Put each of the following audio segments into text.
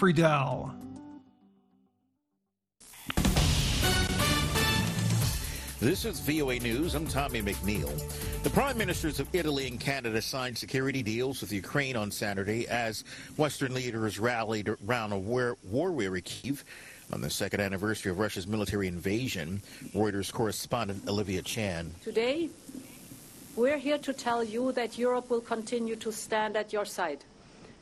Friedel. This is VOA News. I'm Tommy McNeil. The prime ministers of Italy and Canada signed security deals with Ukraine on Saturday as Western leaders rallied around a war-weary Kyiv on the second anniversary of Russia's military invasion. Reuters correspondent Olivia Chan. Today, we're here to tell you that Europe will continue to stand at your side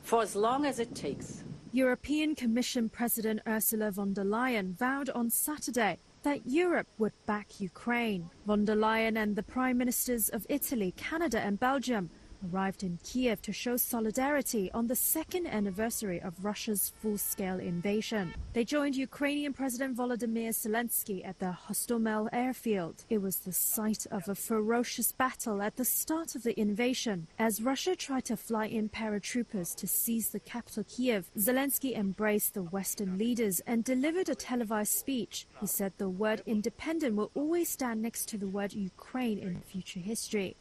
for as long as it takes. European Commission President Ursula von der Leyen vowed on Saturday that Europe would back Ukraine. Von der Leyen and the prime ministers of Italy, Canada, and Belgium arrived in Kiev to show solidarity on the second anniversary of Russia's full-scale invasion. They joined Ukrainian President Volodymyr Zelensky at the Hostomel airfield. It was the site of a ferocious battle at the start of the invasion. As Russia tried to fly in paratroopers to seize the capital Kiev, Zelensky embraced the Western leaders and delivered a televised speech. He said the word independent will always stand next to the word Ukraine in future history.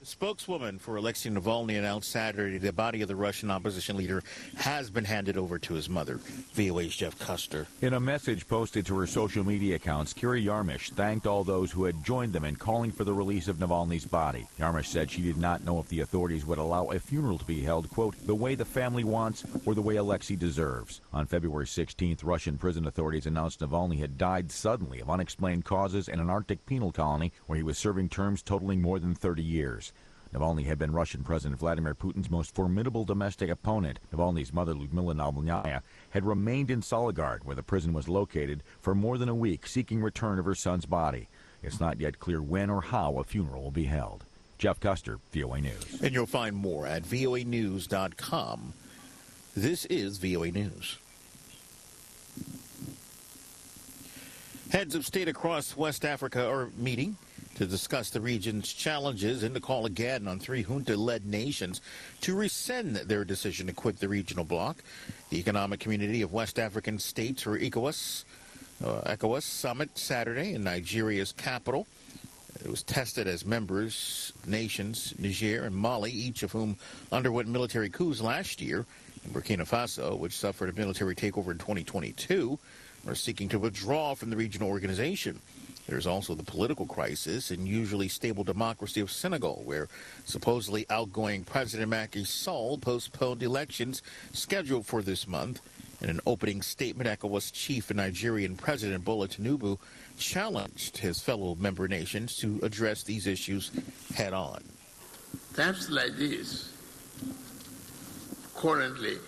The spokeswoman for Alexei Navalny announced Saturday the body of the Russian opposition leader has been handed over to his mother. VOA's Jeff Custer. In a message posted to her social media accounts, Kira Yarmysh thanked all those who had joined them in calling for the release of Navalny's body. Yarmysh said she did not know if the authorities would allow a funeral to be held, quote, the way the family wants or the way Alexei deserves. On February 16th, Russian prison authorities announced Navalny had died suddenly of unexplained causes in an Arctic penal colony where he was serving terms totaling more than 30 years. Navalny had been Russian President Vladimir Putin's most formidable domestic opponent. Navalny's mother, Ludmila Navalnaya, had remained in Salekhard, where the prison was located, for more than a week, seeking return of her son's body. It's not yet clear when or how a funeral will be held. Jeff Custer, VOA News. And you'll find more at voanews.com. This is VOA News. Heads of state across West Africa are meeting to discuss the region's challenges and to call again on three junta-led nations to rescind their decision to quit the regional bloc. The Economic Community of West African States, or ECOWAS, uh, ECOWAS summit Saturday in Nigeria's capital. It was tested as members nations Niger and Mali, each of whom underwent military coups last year. In Burkina Faso, which suffered a military takeover in 2022, are seeking to withdraw from the regional organization. There's also the political crisis in usually stable democracy of Senegal, where supposedly outgoing President Macky Sall postponed elections scheduled for this month. In an opening statement, ECOWAS chief and Nigerian President Bola Tinubu challenged his fellow member nations to address these issues head on. Times like this, currently,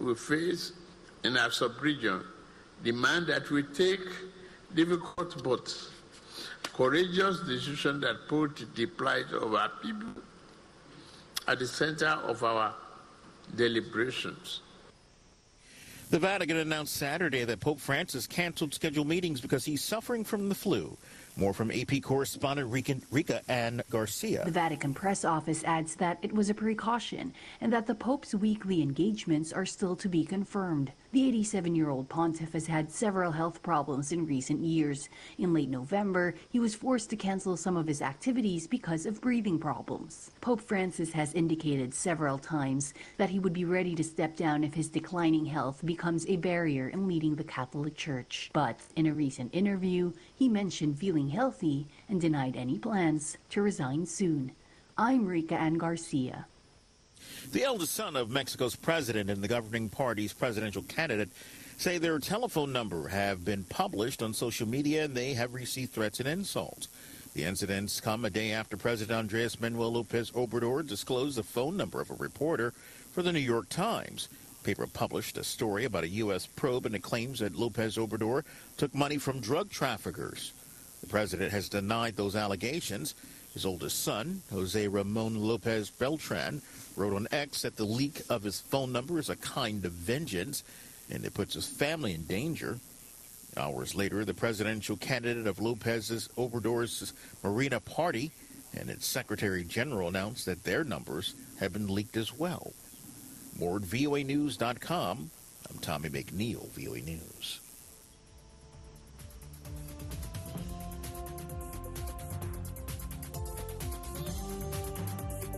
we face in our sub-region demand that we take difficult but courageous decisions that put the plight of our people at the center of our deliberations. The Vatican announced Saturday that Pope Francis canceled scheduled meetings because he's suffering from the flu. More from AP correspondent Rika Ann Garcia. The Vatican press office adds that it was a precaution and that the Pope's weekly engagements are still to be confirmed. The 87 year old pontiff has had several health problems in recent years. In late November, he was forced to cancel some of his activities because of breathing problems. Pope Francis has indicated several times that he would be ready to step down if his declining health becomes a barrier in leading the Catholic Church. But in a recent interview, he mentioned feeling healthy and denied any plans to resign soon. I'm Rika Ann Garcia. The eldest son of Mexico's president and the governing party's presidential candidate say their telephone number have been published on social media and they have received threats and insults. The incidents come a day after President Andres Manuel Lopez Obrador disclosed the phone number of a reporter for the New York Times. The paper published a story about a U.S. probe and claims that Lopez Obrador took money from drug traffickers. The president has denied those allegations. His oldest son, Jose Ramon Lopez Beltran, wrote on X that the leak of his phone number is a kind of vengeance and it puts his family in danger. Hours later, the presidential candidate of Lopez's Obrador's Morena Party and its Secretary General announced that their numbers have been leaked as well. More at voanews.com. I'm Tommy McNeil, VOA News.